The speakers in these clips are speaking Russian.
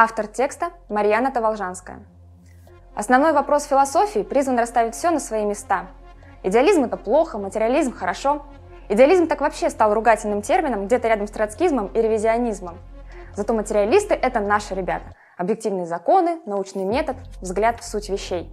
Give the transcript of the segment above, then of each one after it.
Автор текста Марьяна Таволжанская. Основной вопрос философии призван расставить все на свои места. Идеализм – это плохо, материализм – хорошо. Идеализм так вообще стал ругательным термином где-то рядом с троцкизмом и ревизионизмом. Зато материалисты – это наши ребята. Объективные законы, научный метод, взгляд в суть вещей.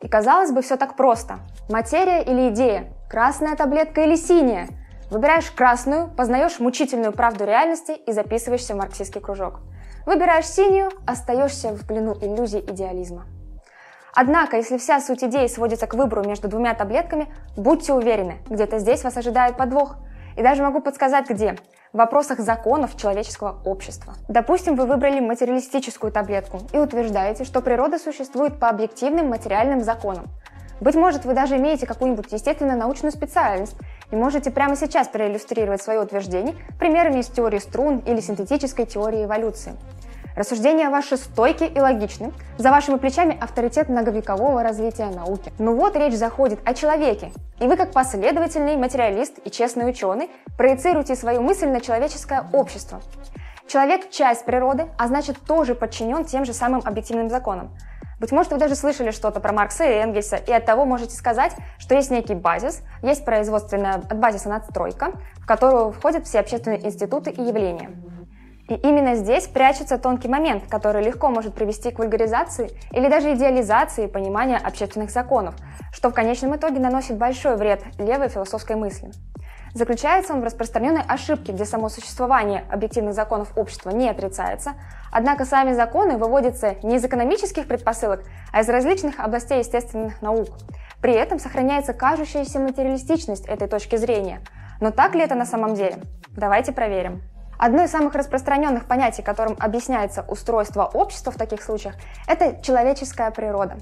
И казалось бы, все так просто. Материя или идея, красная таблетка или синяя. Выбираешь красную, познаешь мучительную правду реальности и записываешься в марксистский кружок. Выбираешь синюю, остаешься в плену иллюзий идеализма. Однако, если вся суть идеи сводится к выбору между двумя таблетками, будьте уверены, где-то здесь вас ожидает подвох. И даже могу подсказать, где. В вопросах законов человеческого общества. Допустим, вы выбрали материалистическую таблетку и утверждаете, что природа существует по объективным материальным законам. Быть может, вы даже имеете какую-нибудь естественно-научную специальность и можете прямо сейчас проиллюстрировать свое утверждение примерами из теории струн или синтетической теории эволюции. Рассуждения ваши стойки и логичны. За вашими плечами авторитет многовекового развития науки. Ну вот речь заходит о человеке. И вы, как последовательный материалист и честный ученый, проецируете свою мысль на человеческое общество. Человек – часть природы, а значит тоже подчинен тем же самым объективным законам. Быть может, вы даже слышали что-то про Маркса и Энгельса, и от того можете сказать, что есть некий базис, есть производственная от базиса надстройка, в которую входят все общественные институты и явления. И именно здесь прячется тонкий момент, который легко может привести к вульгаризации или даже идеализации понимания общественных законов, что в конечном итоге наносит большой вред левой философской мысли. Заключается он в распространенной ошибке, где само существование объективных законов общества не отрицается, однако сами законы выводятся не из экономических предпосылок, а из различных областей естественных наук. При этом сохраняется кажущаяся материалистичность этой точки зрения. Но так ли это на самом деле? Давайте проверим. Одно из самых распространенных понятий, которым объясняется устройство общества в таких случаях, это человеческая природа.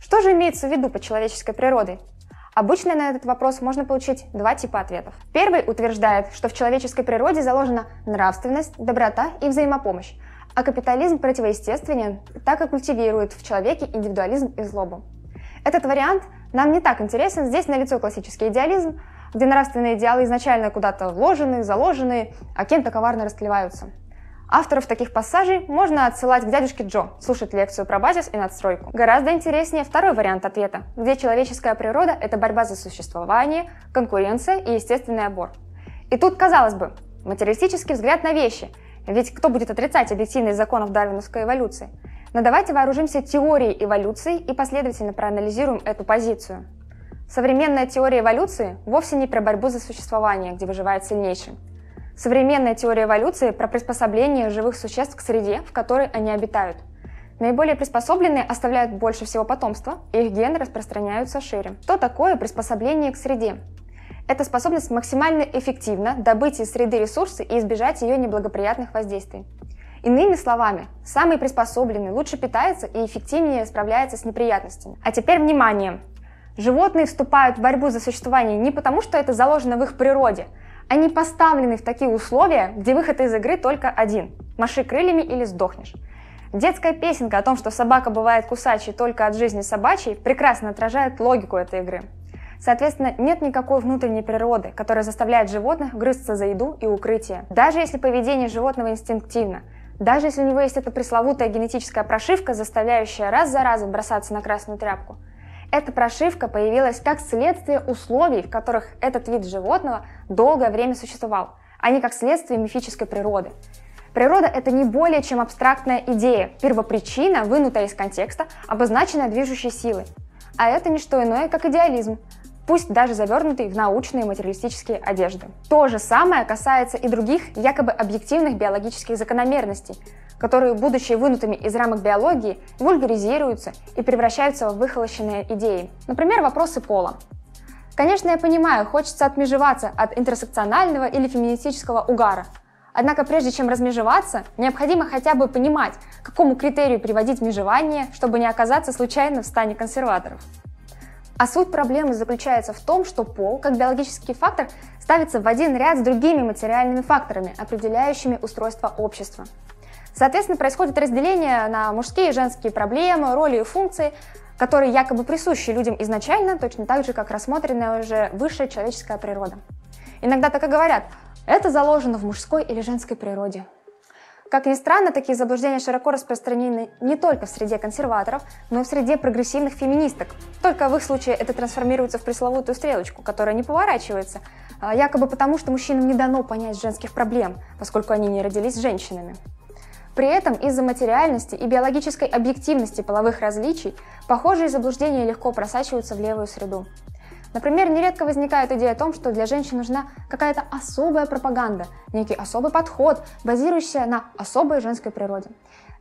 Что же имеется в виду под человеческой природой? Обычно на этот вопрос можно получить два типа ответов. Первый утверждает, что в человеческой природе заложена нравственность, доброта и взаимопомощь, а капитализм противоестественен, так как культивирует в человеке индивидуализм и злобу. Этот вариант нам не так интересен, здесь налицо классический идеализм, где нравственные идеалы изначально куда-то вложены, заложены, а кем-то коварно растлеваются. Авторов таких пассажей можно отсылать к дядюшке Джо, слушать лекцию про базис и надстройку. Гораздо интереснее второй вариант ответа, где человеческая природа – это борьба за существование, конкуренция и естественный отбор. И тут, казалось бы, материалистический взгляд на вещи, ведь кто будет отрицать объективность законов дарвиновской эволюции? Но давайте вооружимся теорией эволюции и последовательно проанализируем эту позицию. Современная теория эволюции вовсе не про борьбу за существование, где выживает сильнейший. Современная теория эволюции про приспособление живых существ к среде, в которой они обитают. Наиболее приспособленные оставляют больше всего потомства, и их гены распространяются шире. Что такое приспособление к среде? Это способность максимально эффективно добыть из среды ресурсы и избежать ее неблагоприятных воздействий. Иными словами, самый приспособленный лучше питается и эффективнее справляется с неприятностями. А теперь внимание! Животные вступают в борьбу за существование не потому, что это заложено в их природе. Они поставлены в такие условия, где выход из игры только один – маши крыльями или сдохнешь. Детская песенка о том, что собака бывает кусачей только от жизни собачьей, прекрасно отражает логику этой игры. Соответственно, нет никакой внутренней природы, которая заставляет животных грызться за еду и укрытие. Даже если поведение животного инстинктивно, даже если у него есть эта пресловутая генетическая прошивка, заставляющая раз за разом бросаться на красную тряпку – эта прошивка появилась как следствие условий, в которых этот вид животного долгое время существовал, а не как следствие мифической природы. Природа – это не более чем абстрактная идея, первопричина, вынутая из контекста, обозначенная движущей силой. А это не что иное, как идеализм, пусть даже завернутый в научные материалистические одежды. То же самое касается и других якобы объективных биологических закономерностей, которые, будучи вынутыми из рамок биологии, вульгаризируются и превращаются в выхолощенные идеи. Например, вопросы пола. Конечно, я понимаю, хочется отмежеваться от интерсекционального или феминистического угара. Однако прежде чем размежеваться, необходимо хотя бы понимать, к какому критерию приводить межевание, чтобы не оказаться случайно в стане консерваторов. А суть проблемы заключается в том, что пол, как биологический фактор, ставится в один ряд с другими материальными факторами, определяющими устройство общества. Соответственно, происходит разделение на мужские и женские проблемы, роли и функции, которые якобы присущи людям изначально, точно так же, как рассмотренная уже высшая человеческая природа. Иногда так и говорят, это заложено в мужской или женской природе. Как ни странно, такие заблуждения широко распространены не только в среде консерваторов, но и в среде прогрессивных феминисток. Только в их случае это трансформируется в пресловутую стрелочку, которая не поворачивается, а, якобы потому, что мужчинам не дано понять женских проблем, поскольку они не родились женщинами. При этом из-за материальности и биологической объективности половых различий похожие заблуждения легко просачиваются в левую среду. Например, нередко возникает идея о том, что для женщин нужна какая-то особая пропаганда, некий особый подход, базирующийся на особой женской природе.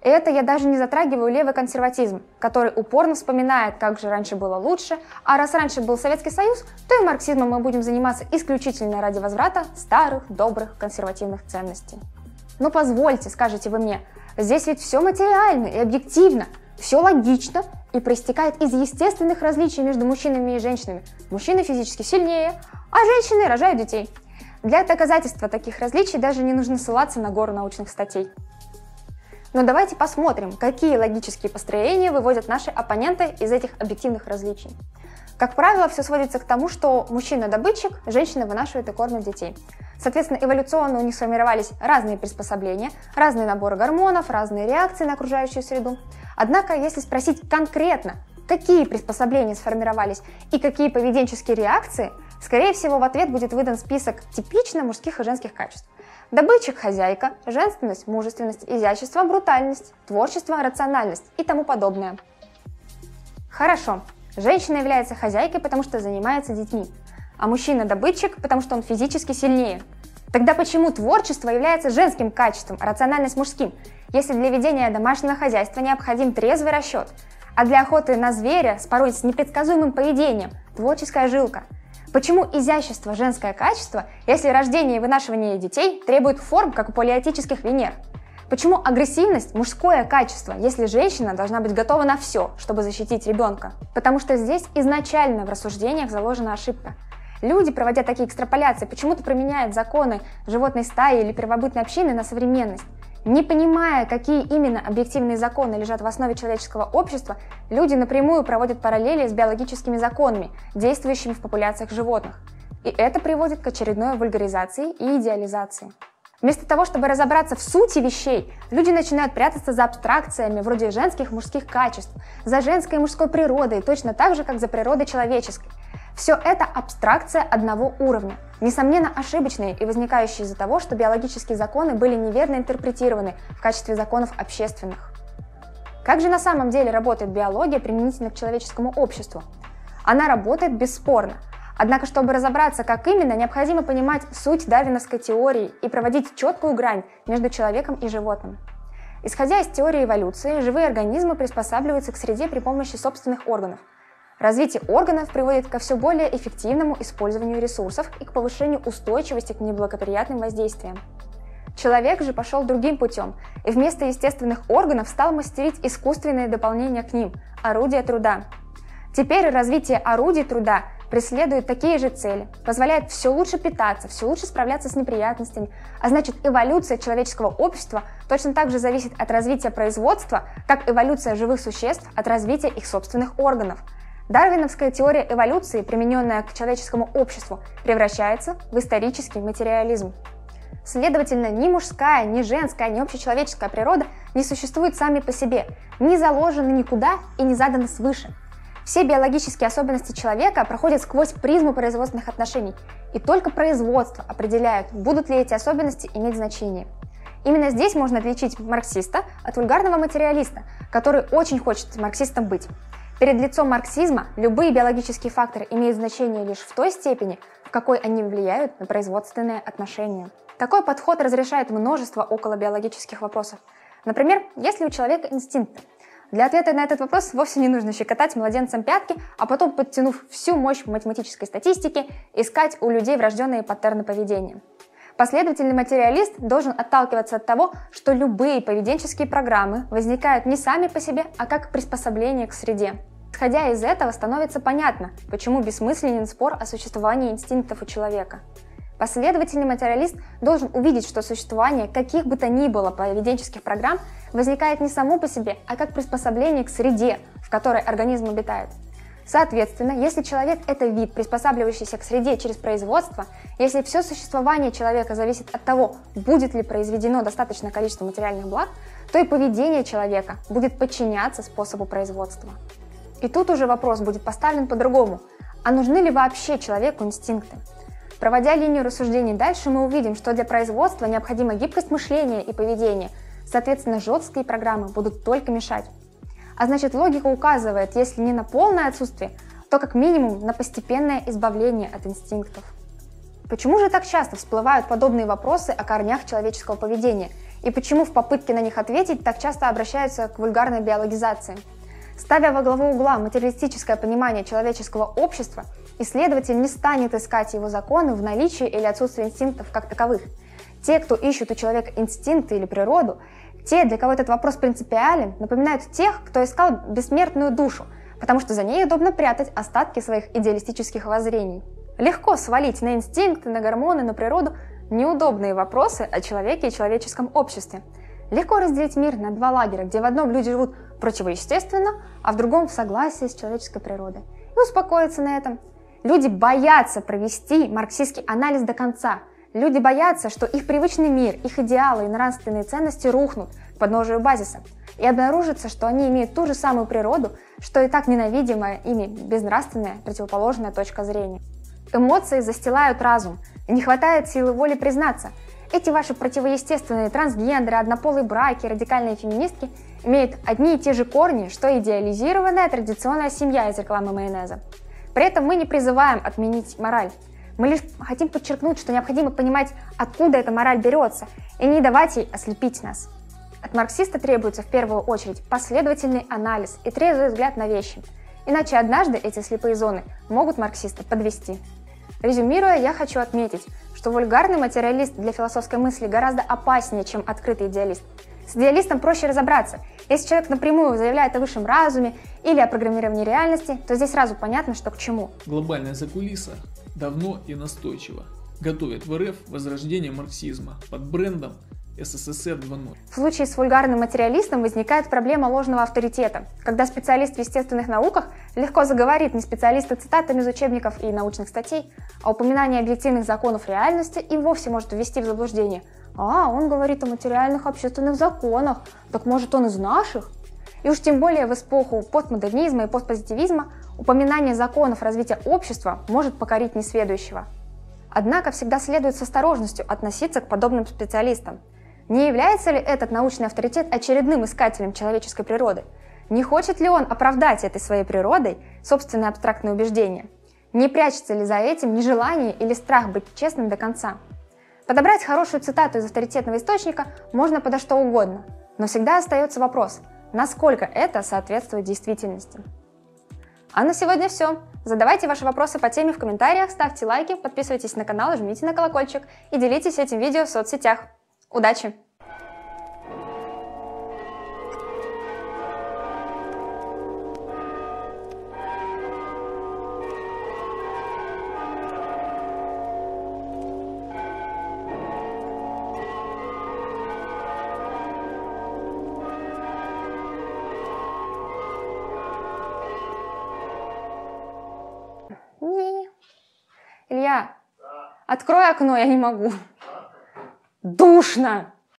И это я даже не затрагиваю левый консерватизм, который упорно вспоминает, как же раньше было лучше, а раз раньше был Советский Союз, то и марксизмом мы будем заниматься исключительно ради возврата старых, добрых, консервативных ценностей. Но позвольте, скажете вы мне, здесь ведь все материально и объективно, все логично, и проистекает из естественных различий между мужчинами и женщинами. Мужчины физически сильнее, а женщины рожают детей. Для доказательства таких различий даже не нужно ссылаться на гору научных статей. Но давайте посмотрим, какие логические построения выводят наши оппоненты из этих объективных различий. Как правило, все сводится к тому, что мужчина добытчик, женщина вынашивает и кормит детей. Соответственно, эволюционно у них сформировались разные приспособления, разные наборы гормонов, разные реакции на окружающую среду. Однако, если спросить конкретно, какие приспособления сформировались и какие поведенческие реакции, скорее всего в ответ будет выдан список типично мужских и женских качеств. Добытчик – хозяйка, женственность, мужественность, изящество, брутальность, творчество, рациональность и тому подобное. Хорошо, женщина является хозяйкой, потому что занимается детьми, а мужчина – добытчик, потому что он физически сильнее. Тогда почему творчество является женским качеством, а рациональность мужским, если для ведения домашнего хозяйства необходим трезвый расчет, а для охоты на зверя с порой с непредсказуемым поведением – творческая жилка? Почему изящество – женское качество, если рождение и вынашивание детей требуют форм, как у полиотических Венер? Почему агрессивность – мужское качество, если женщина должна быть готова на все, чтобы защитить ребенка? Потому что здесь изначально в рассуждениях заложена ошибка – Люди, проводя такие экстраполяции, почему-то променяют законы животной стаи или первобытной общины на современность. Не понимая, какие именно объективные законы лежат в основе человеческого общества, люди напрямую проводят параллели с биологическими законами, действующими в популяциях животных. И это приводит к очередной вульгаризации и идеализации. Вместо того, чтобы разобраться в сути вещей, люди начинают прятаться за абстракциями вроде женских и мужских качеств, за женской и мужской природой, точно так же, как за природой человеческой – все это абстракция одного уровня, несомненно ошибочные и возникающие из-за того, что биологические законы были неверно интерпретированы в качестве законов общественных. Как же на самом деле работает биология применительно к человеческому обществу? Она работает бесспорно. Однако, чтобы разобраться, как именно, необходимо понимать суть дарвиновской теории и проводить четкую грань между человеком и животным. Исходя из теории эволюции, живые организмы приспосабливаются к среде при помощи собственных органов – Развитие органов приводит ко все более эффективному использованию ресурсов и к повышению устойчивости к неблагоприятным воздействиям. Человек же пошел другим путем и вместо естественных органов стал мастерить искусственные дополнения к ним – орудия труда. Теперь развитие орудий труда преследует такие же цели, позволяет все лучше питаться, все лучше справляться с неприятностями, а значит эволюция человеческого общества точно так же зависит от развития производства, как эволюция живых существ от развития их собственных органов – Дарвиновская теория эволюции, примененная к человеческому обществу, превращается в исторический материализм. Следовательно, ни мужская, ни женская, ни общечеловеческая природа не существуют сами по себе, не заложены никуда и не заданы свыше. Все биологические особенности человека проходят сквозь призму производственных отношений, и только производство определяет, будут ли эти особенности иметь значение. Именно здесь можно отличить марксиста от вульгарного материалиста, который очень хочет марксистом быть. Перед лицом марксизма любые биологические факторы имеют значение лишь в той степени, в какой они влияют на производственные отношения. Такой подход разрешает множество околобиологических вопросов. Например, есть ли у человека инстинкты? Для ответа на этот вопрос вовсе не нужно щекотать младенцам пятки, а потом, подтянув всю мощь математической статистики, искать у людей врожденные паттерны поведения. Последовательный материалист должен отталкиваться от того, что любые поведенческие программы возникают не сами по себе, а как приспособление к среде. Исходя из этого, становится понятно, почему бессмысленен спор о существовании инстинктов у человека. Последовательный материалист должен увидеть, что существование каких бы то ни было поведенческих программ возникает не само по себе, а как приспособление к среде, в которой организм обитает. Соответственно, если человек – это вид, приспосабливающийся к среде через производство, если все существование человека зависит от того, будет ли произведено достаточное количество материальных благ, то и поведение человека будет подчиняться способу производства. И тут уже вопрос будет поставлен по-другому. А нужны ли вообще человеку инстинкты? Проводя линию рассуждений дальше, мы увидим, что для производства необходима гибкость мышления и поведения, соответственно, жесткие программы будут только мешать. А значит, логика указывает, если не на полное отсутствие, то как минимум на постепенное избавление от инстинктов. Почему же так часто всплывают подобные вопросы о корнях человеческого поведения? И почему в попытке на них ответить так часто обращаются к вульгарной биологизации? Ставя во главу угла материалистическое понимание человеческого общества, исследователь не станет искать его законы в наличии или отсутствии инстинктов как таковых. Те, кто ищут у человека инстинкты или природу, те, для кого этот вопрос принципиален, напоминают тех, кто искал бессмертную душу, потому что за ней удобно прятать остатки своих идеалистических воззрений. Легко свалить на инстинкты, на гормоны, на природу неудобные вопросы о человеке и человеческом обществе. Легко разделить мир на два лагеря, где в одном люди живут противоестественно, а в другом в согласии с человеческой природой. И успокоиться на этом. Люди боятся провести марксистский анализ до конца – Люди боятся, что их привычный мир, их идеалы и нравственные ценности рухнут к подножию базиса, и обнаружится, что они имеют ту же самую природу, что и так ненавидимая ими безнравственная противоположная точка зрения. Эмоции застилают разум, и не хватает силы воли признаться. Эти ваши противоестественные трансгендеры, однополые браки, радикальные феминистки имеют одни и те же корни, что идеализированная традиционная семья из рекламы майонеза. При этом мы не призываем отменить мораль, мы лишь хотим подчеркнуть, что необходимо понимать, откуда эта мораль берется, и не давать ей ослепить нас. От марксиста требуется в первую очередь последовательный анализ и трезвый взгляд на вещи. Иначе однажды эти слепые зоны могут марксиста подвести. Резюмируя, я хочу отметить, что вульгарный материалист для философской мысли гораздо опаснее, чем открытый идеалист. С идеалистом проще разобраться. Если человек напрямую заявляет о высшем разуме или о программировании реальности, то здесь сразу понятно, что к чему. Глобальная закулиса давно и настойчиво готовят в РФ возрождение марксизма под брендом СССР 2.0. В случае с вульгарным материалистом возникает проблема ложного авторитета, когда специалист в естественных науках легко заговорит не специалиста цитатами из учебников и научных статей, а упоминание объективных законов реальности и вовсе может ввести в заблуждение. А, он говорит о материальных общественных законах, так может он из наших? И уж тем более в эпоху постмодернизма и постпозитивизма упоминание законов развития общества может покорить несведущего. Однако всегда следует с осторожностью относиться к подобным специалистам. Не является ли этот научный авторитет очередным искателем человеческой природы? Не хочет ли он оправдать этой своей природой собственные абстрактные убеждения? Не прячется ли за этим нежелание или страх быть честным до конца? Подобрать хорошую цитату из авторитетного источника можно подо что угодно, но всегда остается вопрос – насколько это соответствует действительности. А на сегодня все. Задавайте ваши вопросы по теме в комментариях, ставьте лайки, подписывайтесь на канал, жмите на колокольчик и делитесь этим видео в соцсетях. Удачи! Открой окно, я не могу. Душно!